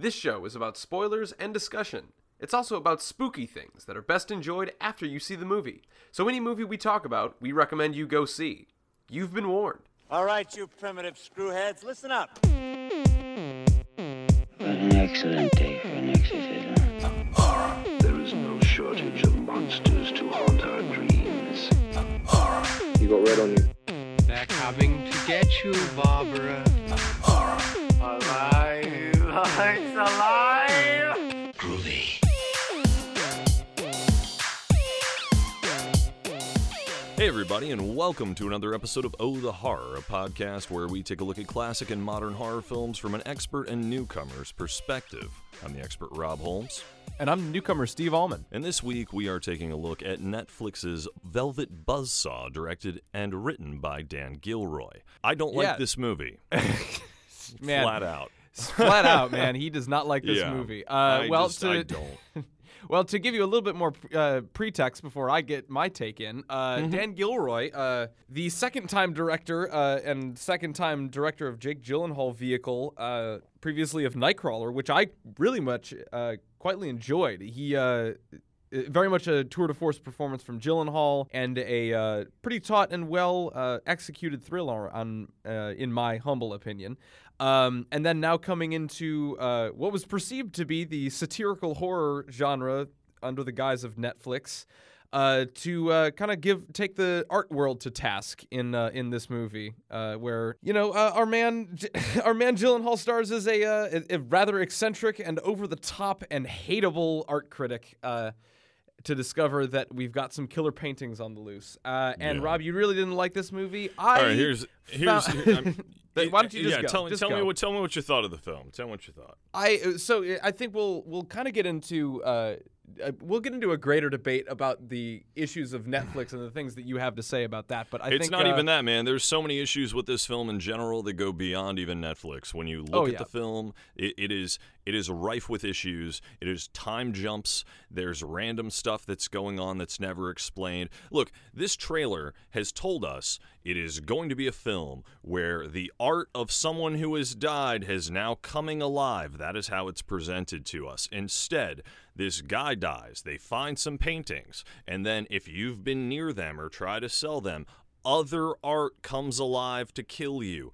This show is about spoilers and discussion. It's also about spooky things that are best enjoyed after you see the movie. So, any movie we talk about, we recommend you go see. You've been warned. All right, you primitive screwheads, listen up. What an excellent day for an exorcism. There is no shortage of monsters to haunt our dreams. You got red on you. They're coming to get you, Barbara. Alive! It's alive! Groovy. Hey, everybody, and welcome to another episode of Oh the Horror, a podcast where we take a look at classic and modern horror films from an expert and newcomer's perspective. I'm the expert Rob Holmes, And I'm newcomer Steve Allman. and this week we are taking a look at Netflix's Velvet Buzzsaw, directed and written by Dan Gilroy. I don't like Yeah. this movie, Man, flat out. flat out, man. He does not like this Yeah. movie. Uh, well, just- to, well, to give you a little bit more uh, pretext before I get my take in, uh, Mm-hmm. Dan Gilroy, uh, the second-time director uh, and second-time director of Jake Gyllenhaal vehicle, uh, previously of Nightcrawler, which I really much uh, quietly enjoyed. He. Uh, very much a tour de force performance from Gyllenhaal and a uh, pretty taut and well uh, executed thriller, on, uh, in my humble opinion. Um, and then now coming into uh, what was perceived to be the satirical horror genre under the guise of Netflix. Uh, to kind of give take the art world to task in in this movie, where you know our man our man Gyllenhaal stars as a, a, a rather eccentric and over the top and hateable art critic. To discover that we've got some killer paintings on the loose. Uh, and Yeah. Rob, you really didn't like this movie. I All right, here's here's. Why don't you just yeah, go? tell me Just tell me what tell me what you thought of the film. Tell me what you thought. I so uh, I think we'll we'll kind of get into uh, uh, we'll get into a greater debate about the issues of Netflix and the things that you have to say about that. But I it's think not uh, even that, man. There's so many issues with this film in general that go beyond even Netflix. When you look Oh, at yeah. the film, it, it is it is rife with issues. It is time jumps. There's random stuff that's going on that's never explained. Look, this trailer has told us it is going to be a film where the art of someone who has died has now coming alive. That is how it's presented to us. Instead, this guy dies. They find some paintings, and then if you've been near them or try to sell them, other art comes alive to kill you.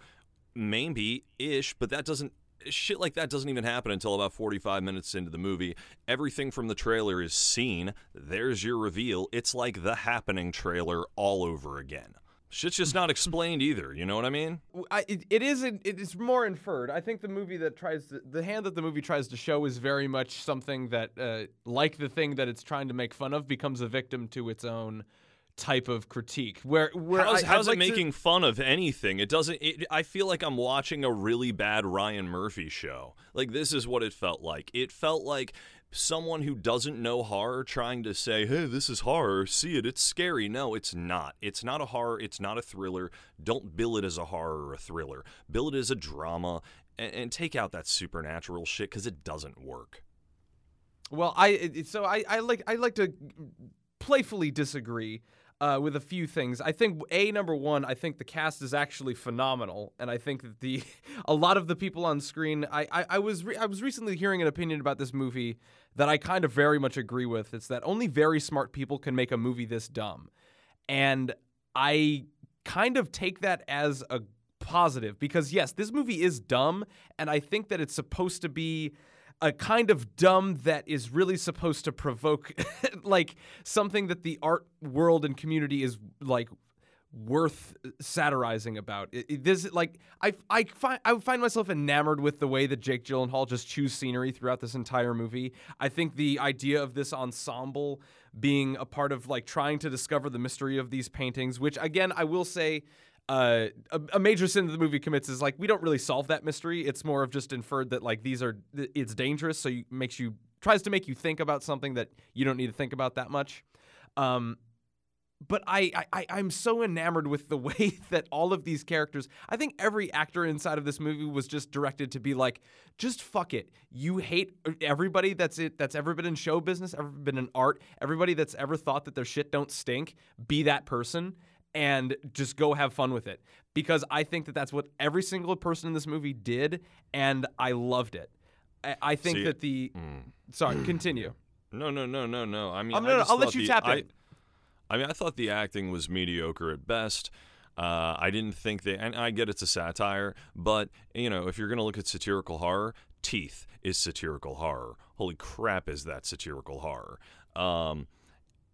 Maybe ish, but that doesn't. Shit like that doesn't even happen until about 45 minutes into the movie. Everything from the trailer is seen. There's your reveal. It's like the happening trailer all over again. Shit's just not explained either. You know what I mean? I, it, it is it is more inferred. I think the movie that tries to, the hand that the movie tries to show is very much something that, uh, like the thing that it's trying to make fun of, becomes a victim to its own type of critique. Where where How's, I, how's I'd it like to- making fun of anything? It doesn't. It, I feel like I'm watching a really bad Ryan Murphy show. Like this is what it felt like. It felt like someone who doesn't know horror trying to say, "Hey, this is horror. See it. It's scary." No, it's not. It's not a horror. It's not a thriller. Don't bill it as a horror or a thriller. Bill it as a drama, and, and take out that supernatural shit because it doesn't work. Well, I it- so I, I like I like to playfully disagree uh, with a few things. I think a number one, I think the cast is actually phenomenal, and I think that the a lot of the people on screen. I I, I was re- I was recently hearing an opinion about this movie that I kind of very much agree with. It's that only very smart people can make a movie this dumb, and I kind of take that as a positive because yes, this movie is dumb, and I think that it's supposed to be a kind of dumb that is really supposed to provoke like something that the art world and community is like worth satirizing about. It, it- this like I I find I find myself enamored with the way that Jake Gyllenhaal just chews scenery throughout this entire movie. I think the idea of this ensemble being a part of like trying to discover the mystery of these paintings, which again I will say uh, a, a major sin that the movie commits is like we don't really solve that mystery. It's more of just inferred that like these are it's dangerous, so you, makes you tries to make you think about something that you don't need to think about that much. Um, but I, I I'm so enamored with the way that all of these characters. I think every actor inside of this movie was just directed to be like, just fuck it. You hate everybody that's it that's ever been in show business, ever been in art, everybody that's ever thought that their shit don't stink. Be that person and just go have fun with it because I think that that's what every single person in this movie did, and I loved it. I, I think See, that the sorry, continue. No, no, no, no, no. I mean, Um, I no, no, I'll let thought you the- tap I, in. I mean, I thought the acting was mediocre at best. Uh, I didn't think they, and I get it's a satire, but you know, if you're gonna look at satirical horror, Teeth is satirical horror. Holy crap, is that satirical horror? Um,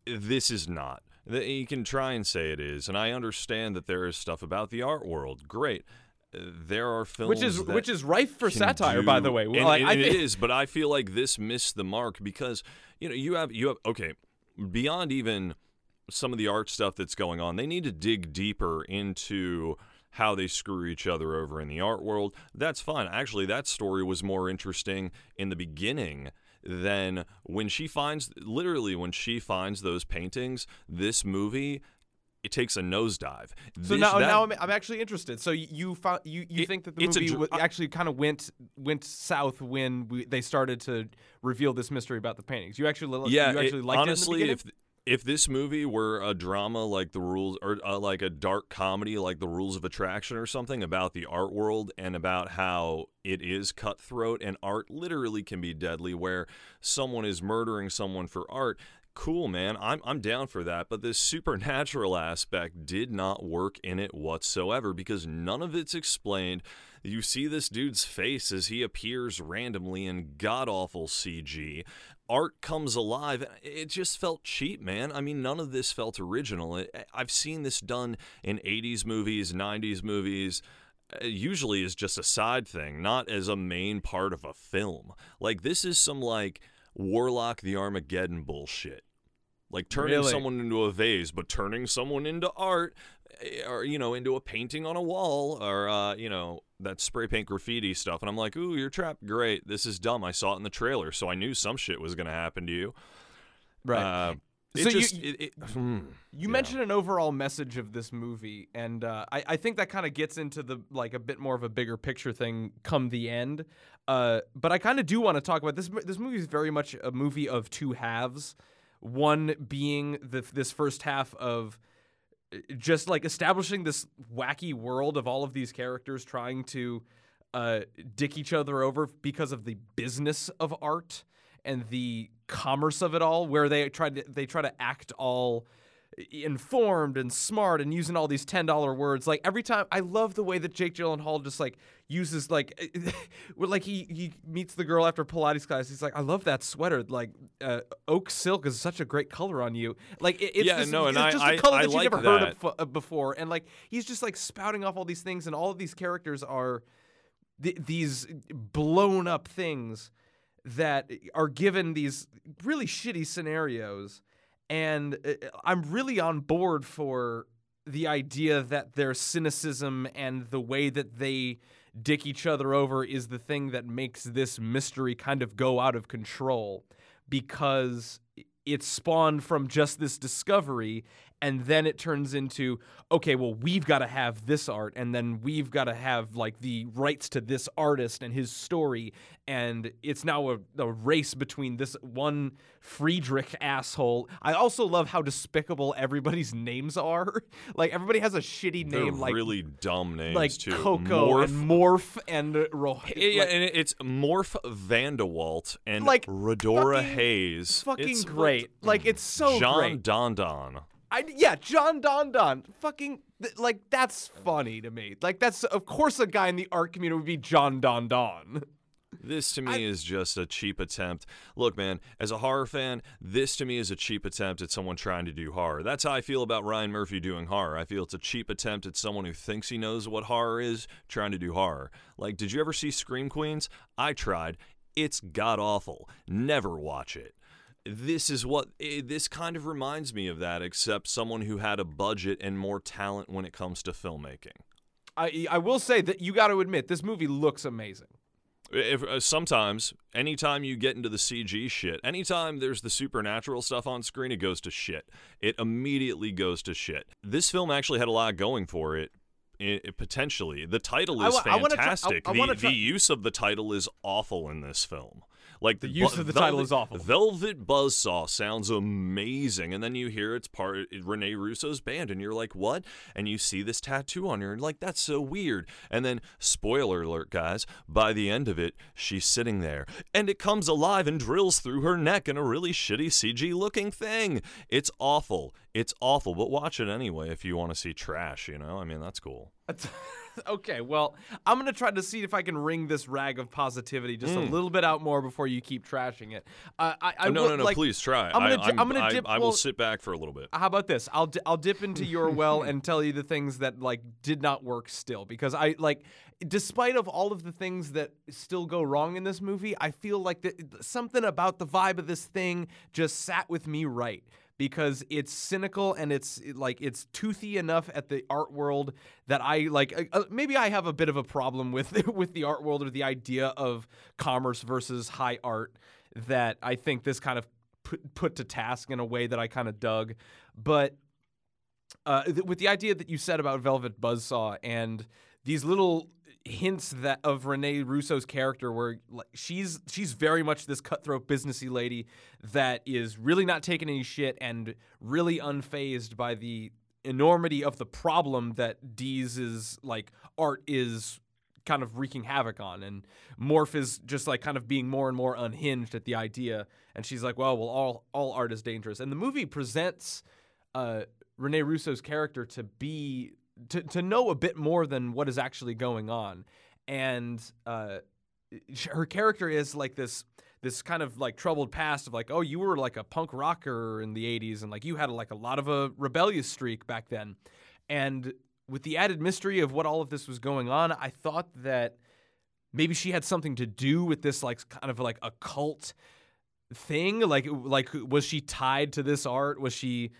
this is not. The- You can try and say it is, and I understand that there is stuff about the art world. Great. There are films Which is that which is rife for satire, by the do- way. Well, like, it think, is, but I feel like this missed the mark because you know you have you have okay beyond even some of the art stuff that's going on. They need to dig deeper into how they screw each other over in the art world. That's fine. Actually, that story was more interesting in the beginning than when she finds literally when she finds those paintings. This movie. It takes a nosedive. So This- now, that- now I'm, I'm actually interested. So you found you, you It- think that the movie dr- actually kind of went went south when we, they started to reveal this mystery about the paintings. You actually yeah, you it- actually liked honestly, it the if this movie were a drama like the rules, or uh, like a dark comedy like the Rules of Attraction or something about the art world and about how it is cutthroat and art literally can be deadly, where someone is murdering someone for art. Cool, man. I'm I'm down for that. But this supernatural aspect did not work in it whatsoever because none of it's explained. You see this dude's face as he appears randomly in god awful CG. Art comes alive. It just felt cheap, man. I mean, none of this felt original. It, I've seen this done in 80s movies, 90s movies. uh, Usually is just a side thing, not as a main part of a film. Like this is some like Warlock the Armageddon bullshit. Like turning Really? someone into a vase, but turning someone into art, or you know, into a painting on a wall, or uh, you know, that spray paint graffiti stuff. And I'm like, ooh, you're trapped. Great. This is dumb. I saw it in the trailer, so I knew some shit was gonna happen to you. Right. Uh, it So you- just, it, it, hmm. You Yeah. mentioned an overall message of this movie, and uh, I, I think that kind of gets into the like a bit more of a bigger picture thing come the end. Uh, but I kind of do want to talk about this. This movie is very much a movie of two halves. One being the, this first half of just like establishing this wacky world of all of these characters trying to uh, dick each other over because of the business of art and the commerce of it all, where they try to they try to act all informed and smart and using all these ten dollar words. Like every time, I love the way that Jake Gyllenhaal just like uses like, like he he meets the girl after Pilates class. He's like, I love that sweater. Like uh, oak silk is such a great color on you. Like it, it's Yeah, this- no, and it's I- just a I- color I that you've like never heard that. of uh, before. And like he's just like spouting off all these things, and all of these characters are th- these blown up things that are given these really shitty scenarios and uh, I'm really on board for the idea that their cynicism and the way that they dick each other over is the thing that makes this mystery kind of go out of control because it's spawned from just this discovery and then it turns into okay well we've got to have this art and then we've got to have like the rights to this artist and his story and it's now a, a race between this one friedrich asshole i also love how despicable everybody's names are like everybody has a shitty name They're like really dumb names like too. coco Morf, and Morf and Ro- yeah, like, and it- it's Morf Vandewalt and Like, Rhodora fucking- Haze. fucking It's- great like it's so Jon great Dondon. I, yeah, Jon Dondon. Fucking, th- like, that's funny to me. Like, that's, of course, a guy in the art community would be Jon Dondon. This to me is just a cheap attempt. Look, man, as a horror fan, this to me is a cheap attempt at someone trying to do horror. That's how I feel about Ryan Murphy doing horror. I feel it's a cheap attempt at someone who thinks he knows what horror is trying to do horror. Like, did you ever see Scream Queens? I tried. It's god awful. Never watch it. This is what eh, this kind of reminds me of that, except someone who had a budget and more talent when it comes to filmmaking. I, I will say that you got to admit, this movie looks amazing. If, uh, sometimes, anytime you get into the CG shit, anytime there's the supernatural stuff on screen, it goes to shit. It immediately goes to shit. This film actually had a lot going for it i potentially. The title is I I- fantastic. I wanna the, the use of the title is awful in this film. Like The use of the title is awful. Velvet Buzzsaw sounds amazing, and then you hear it's part Rene Russo's band, and you're like, "What?" And you see this tattoo on her, and like, "That's so weird." And then, spoiler alert, guys! By the end of it, she's sitting there, and it comes alive and drills through her neck in a really shitty CG-looking thing. It's awful. It's awful. But watch it anyway if you want to see trash. You know, I mean, that's cool. okay, well, I'm gonna try to see if I can wring this rag of positivity just a little bit out more before you keep trashing it. Uh, I, I Oh, no, will- no, no! like, please try. I'm gonna, I, di- I'm gonna I- dip. I will well, sit back for a little bit. How about this? I'll di- I'll dip into your well and tell you the things that like did not work still because I like despite of all of the things that still go wrong in this movie, I feel like the, something about the vibe of this thing just sat with me right because it's cynical and it's like it's toothy enough at the art world that I like uh, uh, maybe I have a bit of a problem with with the art world or the idea of commerce versus high art that I think this kind of put, put to task in a way that I kind of dug. But uh, th- with the idea that you said about Velvet Buzzsaw and these little hints that of Rene Russo's character, where like she's she's very much this cutthroat businessy lady that is really not taking any shit and really unfazed by the enormity of the problem that Dease's is like art is kind of wreaking havoc on. And Morf is just like kind of being more and more unhinged at the idea. And she's like well well all all art is dangerous. And the movie presents uh Rene Russo's character to be to, to know a bit more than what is actually going on. And uh her character is like this this kind of like troubled past of like oh you were like a punk rocker in the 80s and like you had like a lot of a rebellious streak back then. And with the added mystery of what all of this was going on i thought that maybe she had something to do with this like kind of like occult thing. Like like was she tied to this art? Was she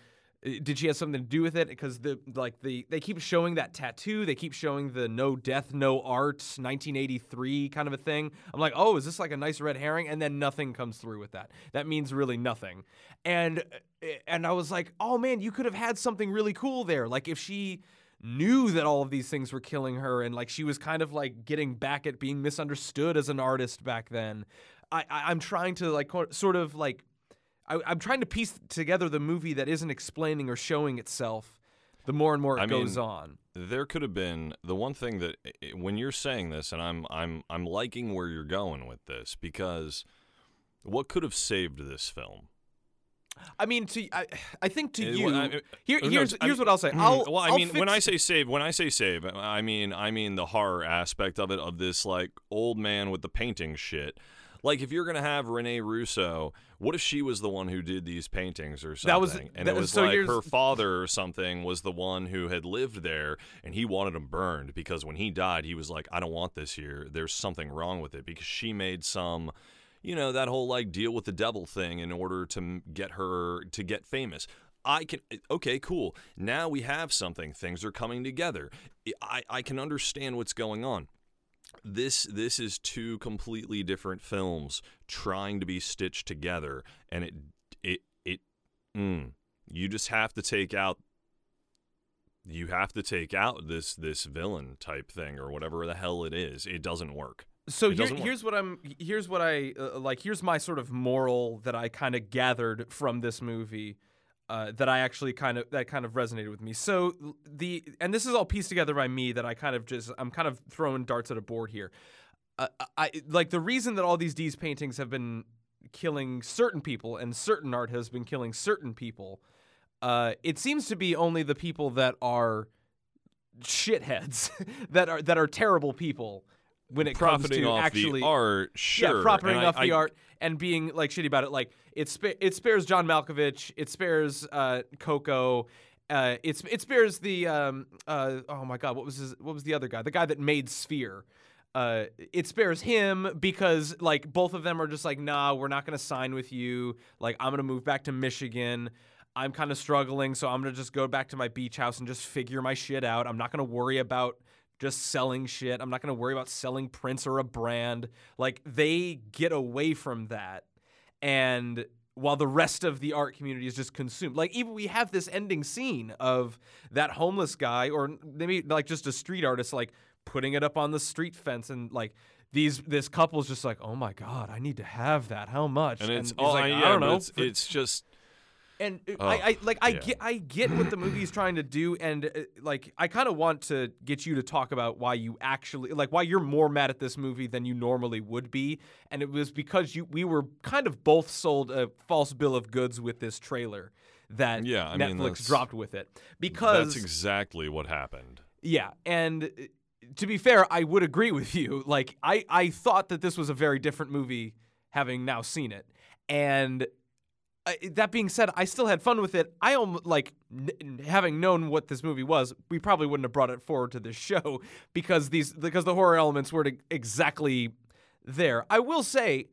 Eh, did she have something to do with it? Because the like the they keep showing that tattoo. They keep showing the no death no art 1983 kind of a thing. I'm like oh is this like a nice red herring? And then nothing comes through with that. That means really nothing. And eh, and i was like oh man you could have had something really cool there. Like if she knew that all of these things were killing her and like she was kind of like getting back at being misunderstood as an artist back then i, I i'm trying to like sort of like I, I'm trying to piece together the movie that isn't explaining or showing itself. The more and more it I goes mean, on. There could have been the one thing that when you're saying this, and I'm I'm I'm liking where you're going with this because what could have saved this film? I mean, to I, I think to Uh, you, well, I- here, no, here's I here's what I'll say. I'll, well, I I'll mean, when I say save, when I say save, I mean I mean the horror aspect of it, of this like old man with the painting shit. Like if you're gonna have Rene Russo, what if she was the one who did these paintings or something? That was- and that- it was so like her father or something was the one who had lived there, and he wanted them burned because when he died, he was like, I don't want this here. There's something wrong with it. Because she made some you know that whole like deal with the devil thing in order to get her to get famous. I can eh, okay cool. Now we have something. Things are coming together. I i can understand what's going on this this is two completely different films trying to be stitched together and it it it mm, you just have to take out you have to take out this this villain type thing or whatever the hell it is it doesn't work So here, doesn't work. here's what I'm. Here's what I uh, like. Here's my sort of moral that I kind of gathered from this movie. Uh, that I actually kind of that kind of resonated with me. So the and this is all pieced together by me that I kind of just I'm kind of throwing darts at a board here. Uh, I like the reason that all these Dease paintings have been killing certain people and certain art has been killing certain people. Uh, it seems to be only the people that are shitheads that are that are terrible people when it profiting comes to off actually the art sure yeah, profiting and I- off the I- art and being like shitty about it. Like it spa- it spares John Malkovich, it spares uh, Coco, uh, it's it spares the um, uh, oh my god, what was his what was the other guy? The guy that made Sphere. Uh, it spares him because like both of them are just like, nah, we're not gonna sign with you. Like I'm gonna move back to Michigan. I'm kind of struggling, so I'm gonna just go back to my beach house and just figure my shit out. I'm not gonna worry about just selling shit. I'm not going to worry about selling prints or a brand. Like they get away from that. And while the rest of the art community is just consumed. Like even we have this ending scene of that homeless guy, or maybe like just a street artist, like putting it up on the street fence, and like these this couple's just like, oh my god, I need to have that. How much? And it's he's all like, I, I yeah, don't know. It's, for- it's just and uh, Oh, I, I like I yeah. get I get what the movie's trying to do, and uh, like I kind of want to get you to talk about why you actually like why you're more mad at this movie than you normally would be, and it was because you we were kind of both sold a false bill of goods with this trailer that Yeah, I Netflix mean, dropped with it because that's exactly what happened. yeah, and uh, to be fair, I would agree with you. Like I I thought that this was a very different movie having now seen it. And that being said, I still had fun with it. I almost like n- having known what this movie was, we probably wouldn't have brought it forward to this show because these because the horror elements weren't exactly there. I will say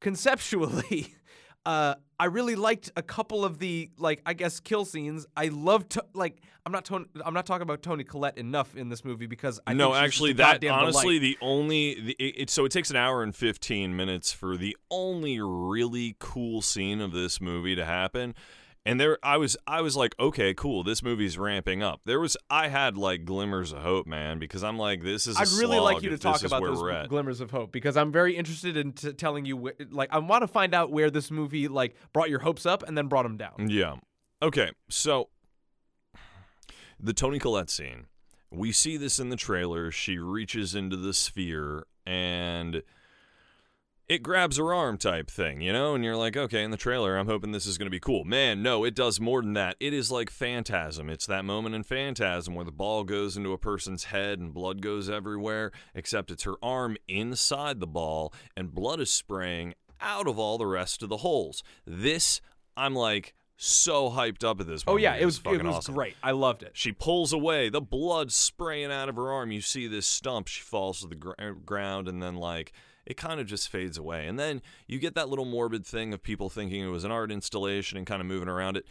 conceptually uh, I really liked a couple of the like I guess kill scenes. I loved to, like I'm not Toni, I'm not talking about Toni Collette enough in this movie because I no, think actually, that honestly, delight. the only the, it, it- so it takes an hour and fifteen minutes for the only really cool scene of this movie to happen. And there, I was, I was like, okay, cool. This movie's ramping up. There was, I had like glimmers of hope, man, because I'm like, this is. I'd really like you to talk about those glimmers of hope because I'm very interested in t- telling you wh- like I want to find out where this movie like brought your hopes up and then brought them down. Yeah. Okay. So the Toni Collette scene. We see this in the trailer. She reaches into the sphere and it grabs her arm type thing, you know? And you're like, okay, in the trailer, I'm hoping this is going to be cool. Man, no, it does more than that. It is like Phantasm. It's that moment in Phantasm where the ball goes into a person's head and blood goes everywhere, except it's her arm inside the ball and blood is spraying out of all the rest of the holes. This, I'm like so hyped up at this. point. Oh yeah, it was fucking it was awesome. great. I loved it. She pulls away, the blood spraying out of her arm. You see this stump. She falls to the gr- uh, ground, and then like it kind of just fades away. And then you get that little morbid thing of people thinking it was an art installation and kind of moving around it.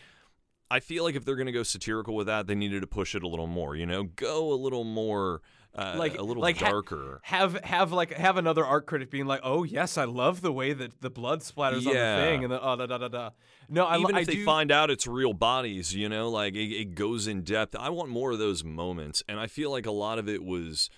I feel like if they're gonna go satirical with that, they needed to push it a little more. You know, go a little more, uh, Like a little like ha- darker. have have like have another art critic being like, "Oh yes, I love the way that the blood splatters on the thing," and the oh da da da da. No, I, Even I if they do, find out it's real bodies, you know, like it, it goes in depth. I want more of those moments, and I feel like a lot of it was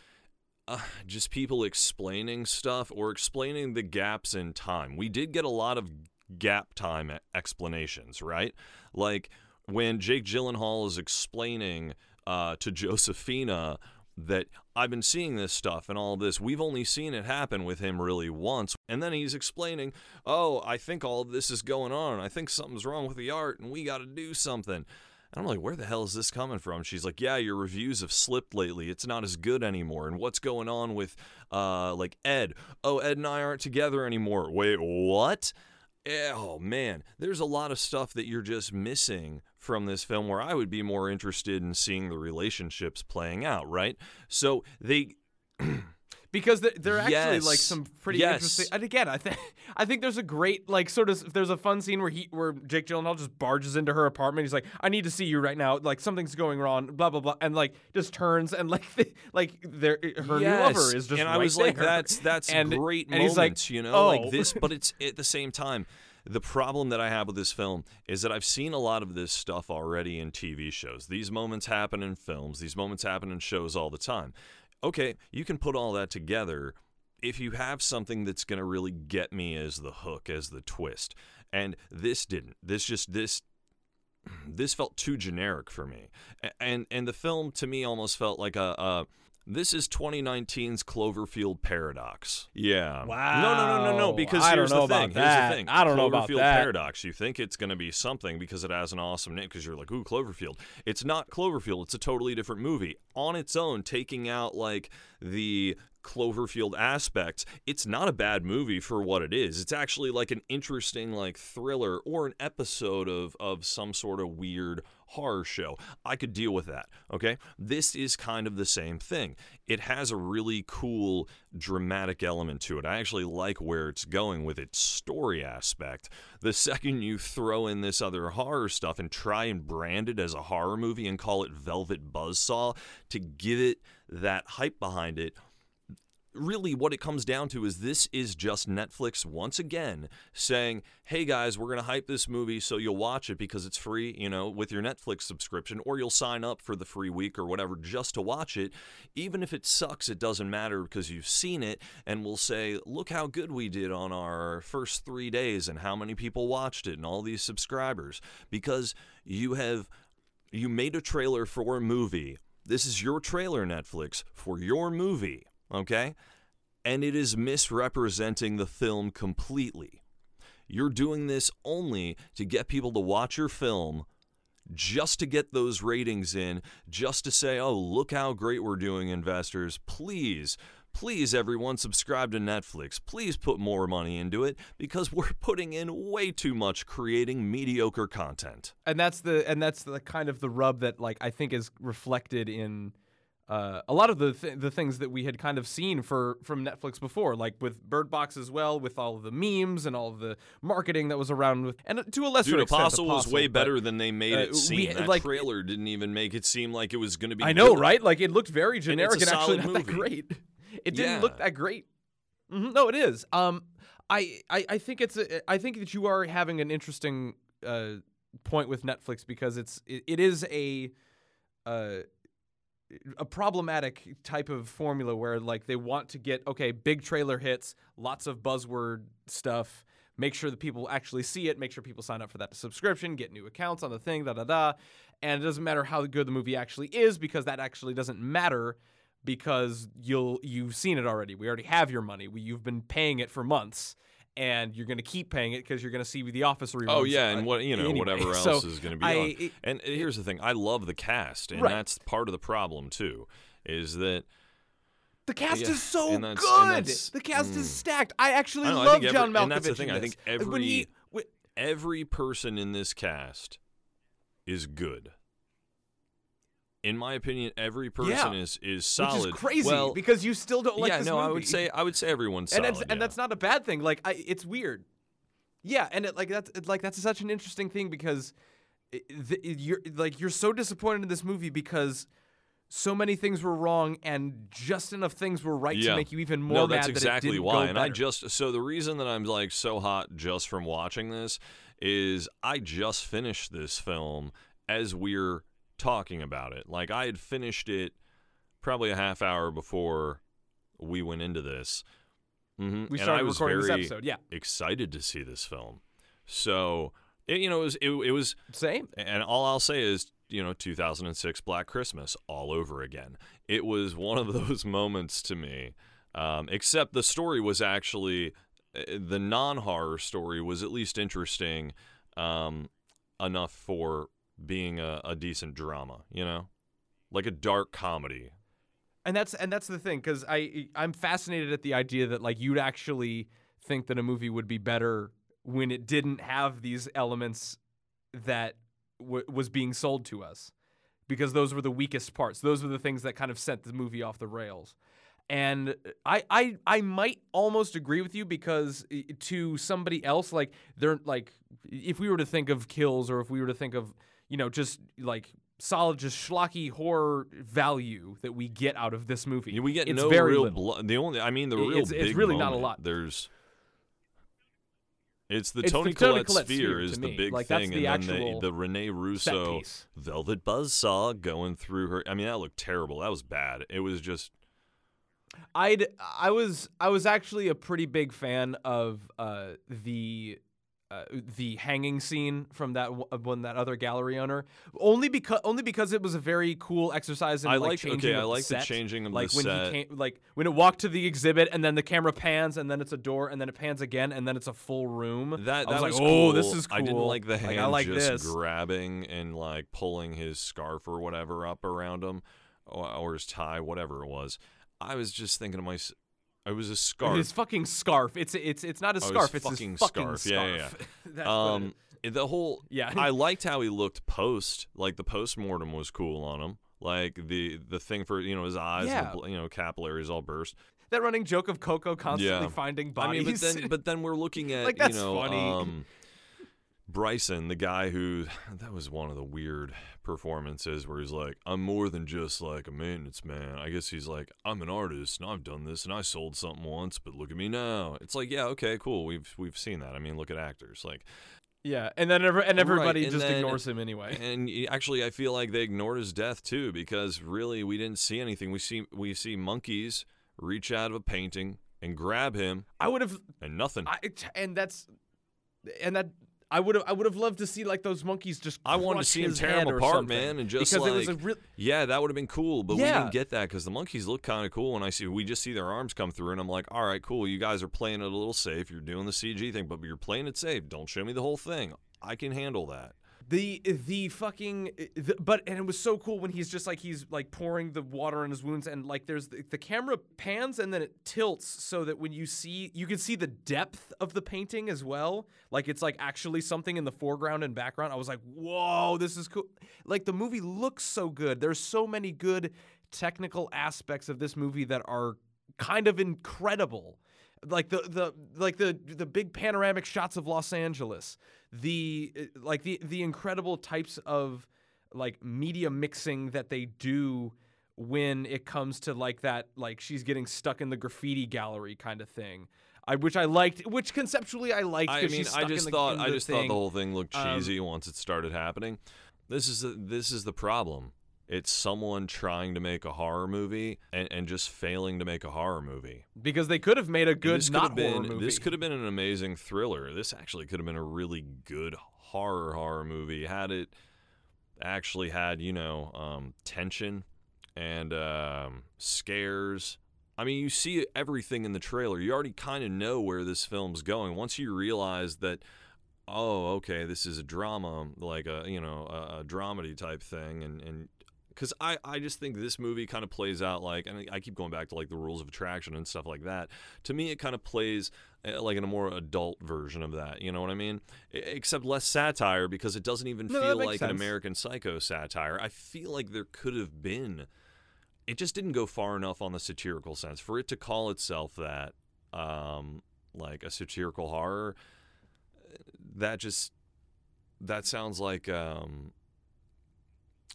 uh, just people explaining stuff or explaining the gaps in time. We did get a lot of gap time explanations, right? Like when Jake Gyllenhaal is explaining uh, to Josephina that I've been seeing this stuff and all this. We've only seen it happen with him really once. And then he's explaining, oh, I think all this is going on. I think something's wrong with the art and we got to do something. And I'm like, where the hell is this coming from? She's like, yeah, your reviews have slipped lately. It's not as good anymore. And what's going on with, uh, like Ed? Oh, Ed and I aren't together anymore. Wait, what? Eh, Oh man, there's a lot of stuff that you're just missing from this film where I would be more interested in seeing the relationships playing out, right? So they because they're, they're actually like some pretty Yes. interesting. And again, I think I think there's a great like sort of there's a fun scene where he where Jake Gyllenhaal just barges into her apartment. He's like, "I need to see you right now. Like something's going wrong." Blah blah blah, and like just turns and like the, like their her new lover is just and right I was like, there. that's that's and, great and he's like, moments, you know, oh. like this. Oh. But it's at the same time, the problem that I have with this film is that I've seen a lot of this stuff already in TV shows. These moments happen in films. These moments happen in shows all the time. Okay, you can put all that together if you have something that's going to really get me as the hook, as the twist. And this didn't. This just this this felt too generic for me. And and the film to me almost felt like a, a this is 2019's Cloverfield paradox. Yeah. Wow. No, no, no, no, no. Because I don't here's know the about thing. Here's that. the thing. I don't know about Cloverfield that. paradox. You think it's going to be something because it has an awesome name. Because you're like, ooh, Cloverfield. It's not Cloverfield. It's a totally different movie on its own. Taking out like the Cloverfield aspects, it's not a bad movie for what it is. It's actually like an interesting like thriller or an episode of of some sort of weird horror show. I could deal with that, okay? This is kind of the same thing. It has a really cool dramatic element to it. I actually like where it's going with its story aspect. The second you throw in this other horror stuff and try and brand it as a horror movie and call it Velvet Buzzsaw to give it that hype behind it, really what it comes down to is this is just Netflix once again saying, "Hey guys, we're going to hype this movie so you'll watch it because it's free, you know, with your Netflix subscription or you'll sign up for the free week or whatever just to watch it. Even if it sucks, it doesn't matter because you've seen it and we'll say, "Look how good we did on our first 3 days and how many people watched it and all these subscribers because you have you made a trailer for a movie. This is your trailer, Netflix, for your movie, okay? And it is misrepresenting the film completely. You're doing this only to get people to watch your film, just to get those ratings in, just to say, oh, look how great we're doing, investors. Please, please, everyone, subscribe to Netflix. Please put more money into it because we're putting in way too much creating mediocre content. and that's the and that's the kind of the rub that like I think is reflected in uh, a lot of the th- the things that we had kind of seen for from Netflix before, like with Bird Box as well, with all of the memes and all of the marketing that was around with, and to a lesser Dude, extent, Apostle was way but- better than they made uh, it seem. we- that like- trailer didn't even make it seem like it was going to be. I know, good. right? Like it looked very generic and, a actually not that great. It didn't Yeah. look that great. hmm No, it is. Um, I, I, I think it's a, I think that you are having an interesting uh, point with Netflix because it's it, it is a uh, a problematic type of formula where like they want to get okay big trailer hits, lots of buzzword stuff. Make sure that people actually see it. Make sure people sign up for that subscription. Get new accounts on the thing. Da da da. And it doesn't matter how good the movie actually is because that actually doesn't matter because you'll you've seen it already. We already have your money. We, you've been paying it for months, and you're going to keep paying it because you're going to see The Office reruns. Oh yeah, uh, and what you know, anyway. whatever else So is going to be I- on. it- And here's the thing: I love the cast, and Right. that's part of the problem too. Is that the cast yeah, is so good. the cast mm. is stacked. I actually I know, I love John every- Malkovich. and that's the thing, I think when he every- every person in this cast is good. In my opinion, every person Yeah. is is which solid. is crazy Well, because you still don't like yeah, this no, I would say I would say everyone's and solid. yeah. and that's not a bad thing. Like I, it's weird. Yeah, and it, like that's it, like that's such an interesting thing because it, it- you're like you're so disappointed in this movie because so many things were wrong and just enough things were right to make you even more no, mad that's that it exactly didn't why. go and I just so the reason that I'm like so hot just from watching this is I just finished this film as we're talking about it. Like I had finished it probably a half hour before we went into this. hmm we and started I was recording very this episode. Yeah, excited to see this film. So it, you know, it was it, it was same. and all I'll say is, you know, 2006 Black Christmas all over again. It was one of those moments to me. Um, except the story was actually uh, the non-horror story was at least interesting um, enough for being a, a decent drama. You know, like a dark comedy. And that's and that's the thing because I I'm fascinated at the idea that like you'd actually think that a movie would be better when it didn't have these elements that w- was being sold to us because those were the weakest parts. Those were the things that kind of sent the movie off the rails. And I I I might almost agree with you because eh, to somebody else like they're like if we were to think of kills or if we were to think of you know just like solid just schlocky horror value that we get out of this movie. We get it's no very real blood. The only, I mean, the real it's- it's really not a lot. There's. It's the It's the Toni Toni Collette Collette sphere sphere is the big Like, thing, the and then the, the Rene Russo. Velvet Buzzsaw going through her. I mean, that looked terrible. That was bad. It was just I'd I was I was actually a pretty big fan of uh, the uh, the hanging scene from that w- when that other gallery owner only because only because it was a very cool exercise in I like like- changing okay, I like the set. changing of the like when set. he came like when it walked to the exhibit and then the camera pans and then it's a door and then it pans again and then it's a full room that. That was, was like oh this is cool I didn't like the hand I like just this grabbing and like pulling his scarf or whatever up around him, or, or his tie, whatever it was. I was just thinking to myself, it was a scarf. his fucking scarf it's it's it's not a Oh, scarf it's fucking his fucking scarf. Yeah, yeah, scarf what it um the whole Yeah. i liked how he looked post like the post-mortem was cool on him like the the thing for you know his eyes Yeah. you know capillaries all burst that running joke of Coco constantly Yeah. finding i mean but then but then we're looking at Like, that's you know funny. um Bryson, the guy who that was one of the weird performances where he's like, I'm more than just like a maintenance man. I guess he's like, I'm an artist and I've done this and I sold something once, but look at me now. It's like, yeah, okay, cool. We've we've seen that. I mean, look at actors. Like Yeah, and then every, and everybody and just then- ignores him anyway. and actually I feel like they ignored his death too because really we didn't see anything. We see we see monkeys reach out of a painting and grab him I would have, and nothing. I, and that's, and that. I would have I would have loved to see like those monkeys just. I wanted to see him tear him apart, man, and just because like it was a real. Yeah, that would have been cool, but we didn't get that because the monkeys look kind of cool. and I see, we just see their arms come through, and I'm like, all right, cool. You guys are playing it a little safe. You're doing the CG thing, but you're playing it safe. Don't show me the whole thing. I can handle that. The the fucking the, but and it was so cool when he's just like he's like pouring the water on his wounds and like there's the, the camera pans and then it tilts so that when you see you can see the depth of the painting as well. Like it's like actually something in the foreground and background. I was like whoa this is cool. Like the movie looks so good. There's so many good technical aspects of this movie that are kind of incredible. Like the the like the the big panoramic shots of Los Angeles, the uh, like the the incredible types of like media mixing that they do when it comes to like that like she's getting stuck in the graffiti gallery kind of thing. I which I liked, which conceptually I liked. I mean, she's I stuck in just the- thought I the just thought the whole thing looked Um, cheesy once it started happening. This is the, this is the problem. It's someone trying to make a horror movie and, and just failing to make a horror movie. because they could have made a good not been horror movie. this could have been an amazing thriller. This actually could have been a really good horror horror movie had it actually had you know um, tension and um, scares. I mean, you see everything in the trailer. You already kind of know where this film's going. Once you realize that, oh, okay, this is a drama, like a you know a, a dramedy type thing, and and because I, I just think this movie kind of plays out like and I keep going back to like the rules of attraction and stuff like that. To me, it kind of plays uh, like in a more adult version of that. You know what I mean? Except less satire because it doesn't even No, feel like an. American Psycho satire. I feel like there could have been. It just didn't go far enough on the satirical sense for it to call itself that, um, like a satirical horror. That just that sounds like um,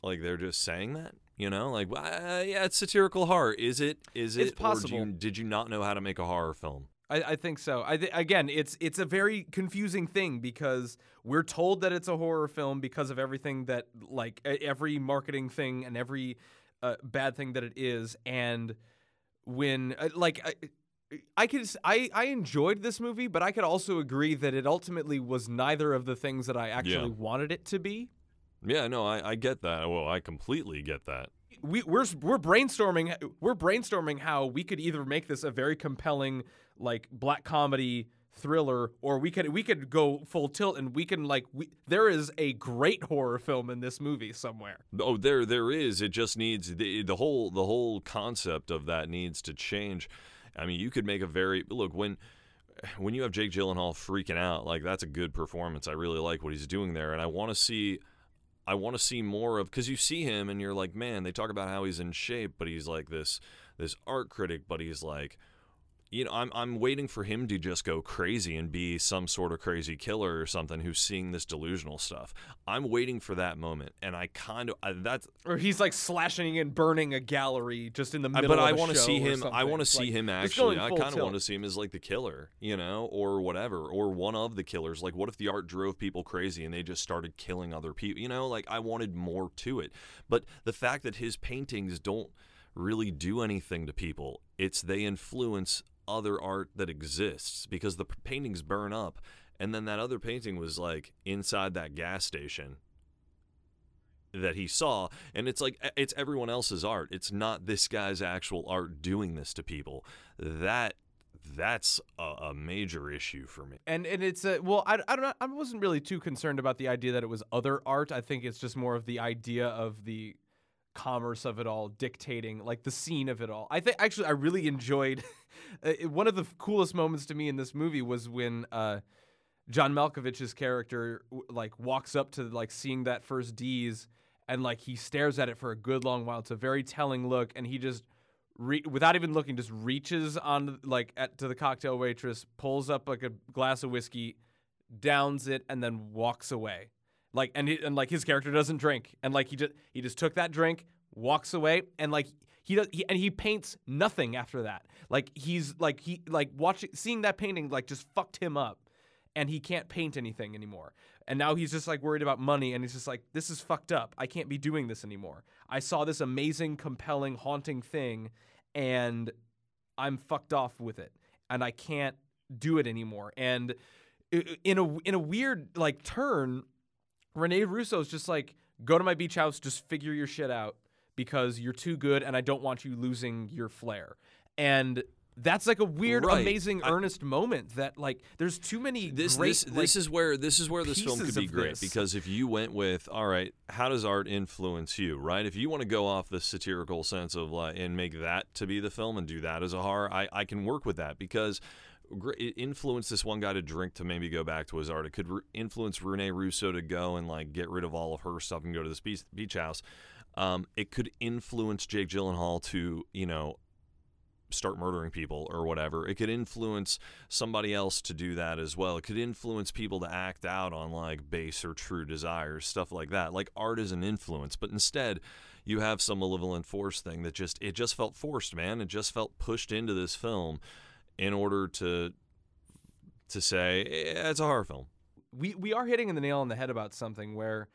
like they're just saying that you know like uh, yeah it's satirical horror is it is it It's possible. or you, did you not know how to make a horror film I, I think so. I th- again, it's it's a very confusing thing because we're told that it's a horror film because of everything that like every marketing thing and every uh, bad thing that it is, and when uh, like. I, I could I, I enjoyed this movie, but I could also agree that it ultimately was neither of the things that I actually wanted it to be. Yeah no I, I get that well i completely get that we we're we're brainstorming we're brainstorming how we could either make this a very compelling like black comedy thriller or we could we could go full tilt and we can like we, there is a great horror film in this movie somewhere. Oh, there, there is. It just needs the the whole the whole concept of that needs to change. I mean, you could make a very look when when you have Jake Gyllenhaal freaking out, like that's a good performance. I really like what he's doing there, and I want to see. I want to see more of because you see him and you're like, man, they talk about how he's in shape, but he's like this this art critic, but he's like, you know, I'm I'm waiting for him to just go crazy and be some sort of crazy killer or something who's seeing this delusional stuff. I'm waiting for that moment, and I kind of I, that's. Or he's like slashing and burning a gallery just in the I- middle but I want to see him. I want to see Like, him actually. I kind of want to see him as like the killer, you know, or whatever, or one of the killers. Like, what if the art drove people crazy and they just started killing other people? You know, like I wanted more to it. But the fact that his paintings don't really do anything to people, it's they influence other art that exists because the paintings burn up, and then that other painting was like inside that gas station that he saw and it's like it's everyone else's art it's not this guy's actual art doing this to people that that's a, a major issue for me And and it's a well, I, I don't know. I wasn't really too concerned about the idea that it was other art. I think it's just more of the idea of the commerce of it all dictating like the scene of it all. I think actually I really enjoyed uh, one of the coolest moments to me in this movie was when uh, John Malkovich's character like walks up to like seeing that first Dease and like he stares at it for a good long while. It's a very telling look, and he just re- without even looking, just reaches on like at, to the cocktail waitress, pulls up like a glass of whiskey, downs it, and then walks away. Like and he, and like his character doesn't drink, and like he just he just took that drink, walks away, and like he does he, and he paints nothing after that. Like he's like he like watching seeing that painting like just fucked him up, and he can't paint anything anymore. And now he's just like worried about money, and he's just like, this is fucked up. I can't be doing this anymore. I saw this amazing, compelling, haunting thing, and I'm fucked off with it, and I can't do it anymore. And uh, in a in a weird like turn, Rene Russo's just like, go to my beach house, just figure your shit out because you're too good, and I don't want you losing your flair. And that's like a weird, Right. amazing, I- earnest moment that like there's too many this great. this like, this is where this is where this film could be great this. because if you went with all right how does art influence you right if you want to go off the satirical sense of like and make that to be the film and do that as a horror I, I can work with that because it influenced this one guy to drink to maybe go back to his art it could re- influence Rene Russo to go and like get rid of all of her stuff and go to this beach, beach house um, it could influence Jake Gyllenhaal to you know start murdering people or whatever. It could influence somebody else to do that as well. It could influence people to act out on like base or true desires, stuff like that. Like art is an influence, but instead you have some malevolent force thing that just it just felt forced, man. It just felt pushed into this film in order to to say it's a horror film. we we are hitting the nail on the head about something where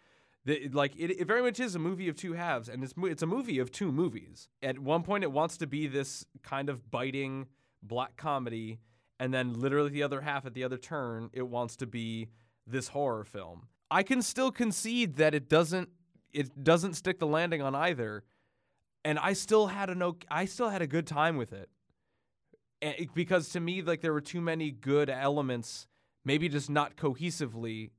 the, like it, it very much is a movie of two halves and it's it's a movie of two movies. At one point it wants to be this kind of biting black comedy and then literally the other half at the other turn it wants to be this horror film. I can still concede that it doesn't it doesn't stick the landing on either and i still had a no i still had a good time with it- Eh, because to me like there were too many good elements maybe just not cohesively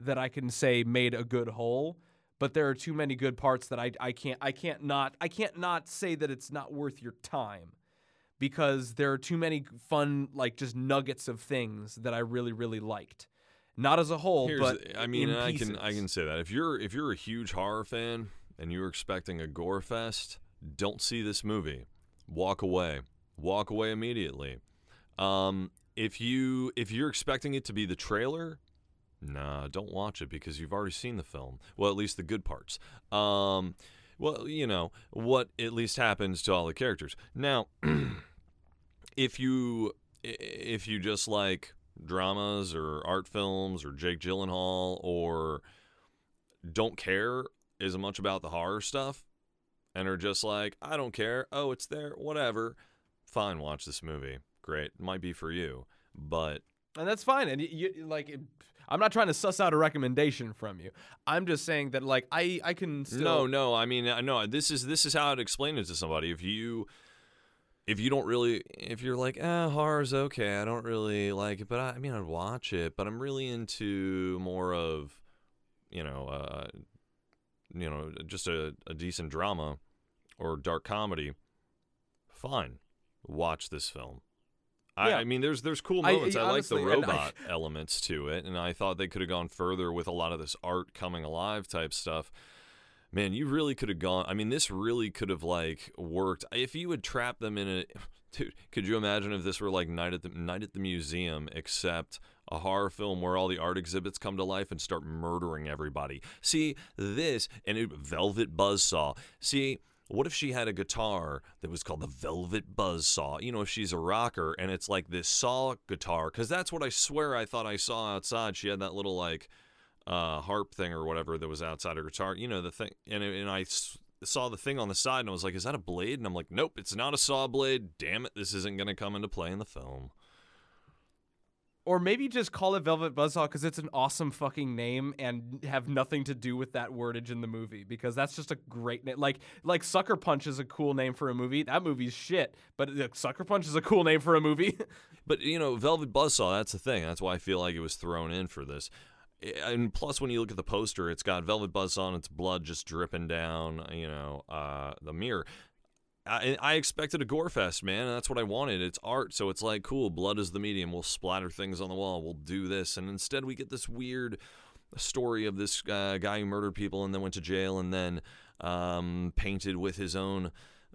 that I can say made a good whole but there are too many good parts that I, I can't I can't not I can't not say that it's not worth your time because there are too many fun like just nuggets of things that I really really liked not as a whole Here's, but I mean, I can I can say that if you're if you're a huge horror fan and you're expecting a gore fest, don't see this movie. Walk away. Walk away immediately. Um, if you if you're expecting it to be the trailer, nah, don't watch it because you've already seen the film. Well, at least the good parts. Um, well, you know what at least happens to all the characters. Now, if you if you just like dramas or art films or Jake Gyllenhaal or don't care as much about the horror stuff and are just like I don't care oh it's there whatever fine watch this movie. Great. It might be for you but and that's fine and you, you like it, I'm not trying to suss out a recommendation from you. I'm just saying that like I I can still no no I mean I know this is this is how I'd explain it to somebody. If you if you don't really if you're like eh horror's okay I don't really like it but I, I mean I'd watch it but I'm really into more of you know uh you know just a, a decent drama or dark comedy fine watch this film I, Yeah. I mean there's there's cool I- moments I, like the honestly, and I- robot elements to it and I thought they could have gone further with a lot of this art coming alive type stuff man, you really could have gone. I mean, this really could have like worked if you had trapped them in a. Dude, could you imagine if this were like Night at the Night at the Museum, except a horror film where all the art exhibits come to life and start murdering everybody? See this and it, Velvet Buzzsaw. See. What if she had a guitar that was called the Velvet Buzzsaw? You know, if she's a rocker and it's like this saw guitar, because that's what I swear I thought I saw outside. She had that little like uh, harp thing or whatever that was outside her guitar. You know the thing, and and I saw the thing on the side, and I was like, "Is that a blade?" And I'm like, "Nope, it's not a saw blade. Damn it, this isn't gonna come into play in the film." Or maybe just call it Velvet Buzzsaw because it's an awesome fucking name and have nothing to do with that wordage in the movie because that's just a great name. Like like Sucker Punch is a cool name for a movie. That movie's shit, but uh, Sucker Punch is a cool name for a movie. But you know, Velvet Buzzsaw, that's the thing. That's why I feel like it was thrown in for this. And plus, when you look at the poster, it's got Velvet Buzzsaw and it's blood just dripping down, you know, uh, the mirror. I, I expected a gore fest, man, and that's what I wanted. It's art, so it's like, cool, blood is the medium. We'll splatter things on the wall. We'll do this. And instead, we get this weird story of this uh, guy who murdered people and then went to jail and then um, painted with his own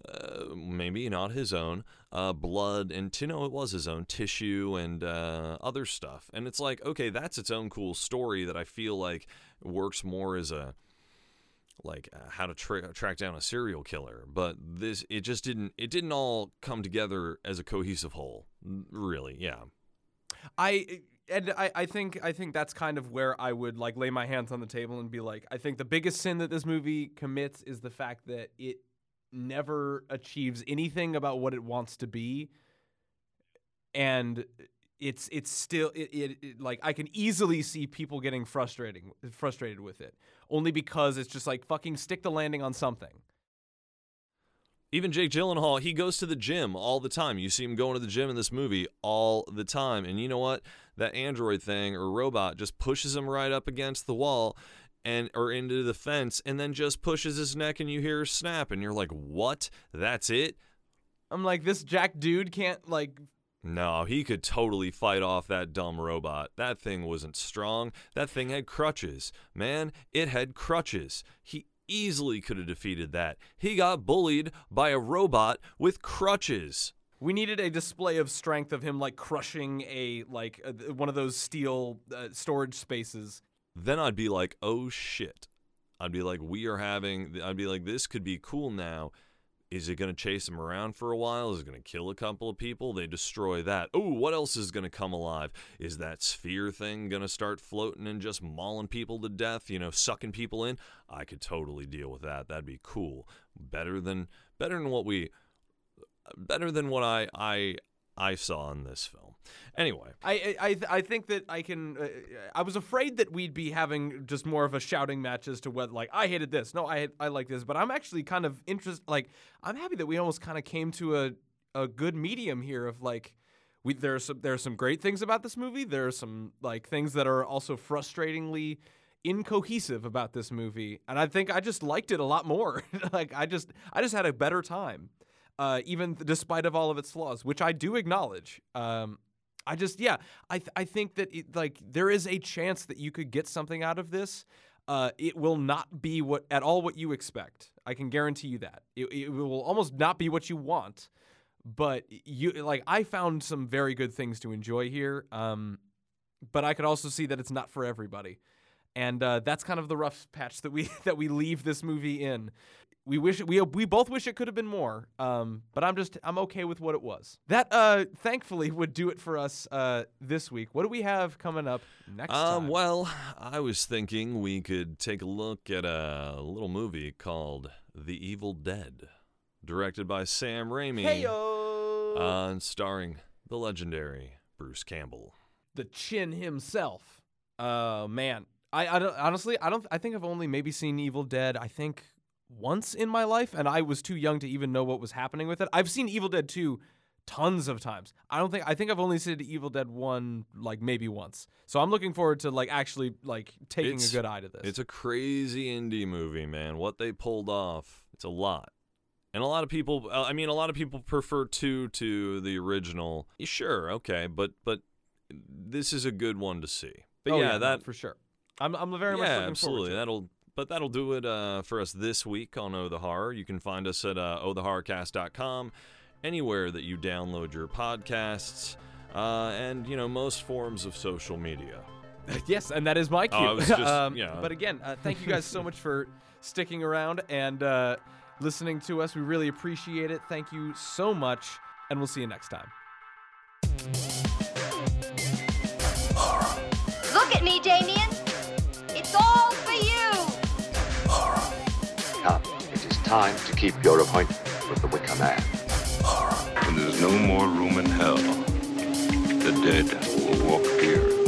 uh, maybe not his own, uh, blood and t- know it was his own tissue and uh, other stuff. And it's like, okay, that's its own cool story that I feel like works more as a like uh, how to tra- track down a serial killer. But this, it just didn't. It didn't all come together as a cohesive whole. Really, yeah. I and I, I think I think that's kind of where I would like lay my hands on the table and be like, I think the biggest sin that this movie commits is the fact that it never achieves anything about what it wants to be, and it's it's still it, it, it like I can easily see people getting frustrating frustrated with it only because it's just like fucking stick the landing on something. Even Jake Gyllenhaal, he goes to the gym all the time. You see him going to the gym in this movie all the time. And you know what? That android thing or robot just pushes him right up against the wall and or into the fence and then just pushes his neck and you hear a snap and you're like, "What? That's it?" I'm like this Jack dude can't like No, he could totally fight off that dumb robot. That thing wasn't strong. That thing had crutches. Man, it had crutches. He easily could have defeated that. He got bullied by a robot with crutches. We needed a display of strength of him like crushing a like uh, one of those steel uh, storage spaces. Then I'd be like, "Oh shit." I'd be like, "We are having I'd be like this could be cool now." Is it going to chase him around for a while? Is it going to kill a couple of people? They destroy that. Oh, what else is going to come alive? Is that sphere thing going to start floating and just mauling people to death, you know, sucking people in? I could totally deal with that. That'd be cool. Better than better than what we better than what I I I saw in this film. Anyway, I I I think that I can. Uh, I was afraid that we'd be having just more of a shouting match as to whether like I hated this, no, I I like this, but I'm actually kind of interested. Like I'm happy that we almost kind of came to a a good medium here of like. We, there's some there's some great things about this movie. There are some like things that are also frustratingly incohesive about this movie, and I think I just liked it a lot more. like I just I just had a better time, uh, even th- despite of all of its flaws, which I do acknowledge. Um, I just yeah, I th- I think that it, like there is a chance that you could get something out of this. Uh, it will not be what at all what you expect. I can guarantee you that. It, it will almost not be what you want. But you like I found some very good things to enjoy here. Um, but I could also see that it's not for everybody, and uh, that's kind of the rough patch that we that we leave this movie in. We wish we we both wish it could have been more. Um, but I'm just I'm okay with what it was. That uh, thankfully would do it for us uh, this week. What do we have coming up next Um, time? well, I was thinking we could take a look at a little movie called The Evil Dead, directed by Sam Raimi, Heyo! uh, and starring the legendary Bruce Campbell. the chin himself. Uh, man, I, I don't, honestly I don't I think I've only maybe seen Evil Dead. I think once in my life, and I was too young to even know what was happening with it. I've seen Evil Dead 2 tons of times. I don't think I think I've only seen Evil Dead 1 like maybe once. So I'm looking forward to like actually like taking It's- a good eye to this. It's a crazy indie movie, man. What they pulled off, it's a lot. And a lot of people, uh, I mean, a lot of people prefer two to the original. Yeah, Sure, okay, but but this is a good one to see. But Oh, yeah, no, that for sure. I'm I'm very much yeah, looking absolutely. forward to it. That'll but that'll do it uh, for us this week on Oh the Horror. You can find us at uh, ohthehorrorcast.com, anywhere that you download your podcasts, uh, and you know most forms of social media. yes, and that is my cue. Oh, just- um, yeah. But again, uh, thank you guys so much for sticking around and uh, listening to us. We really appreciate it. Thank you so much, and we'll see you next time. Look at me, Damien. It is time to keep your appointment with the Wicker Man. When there's no more room in hell, the dead will walk here.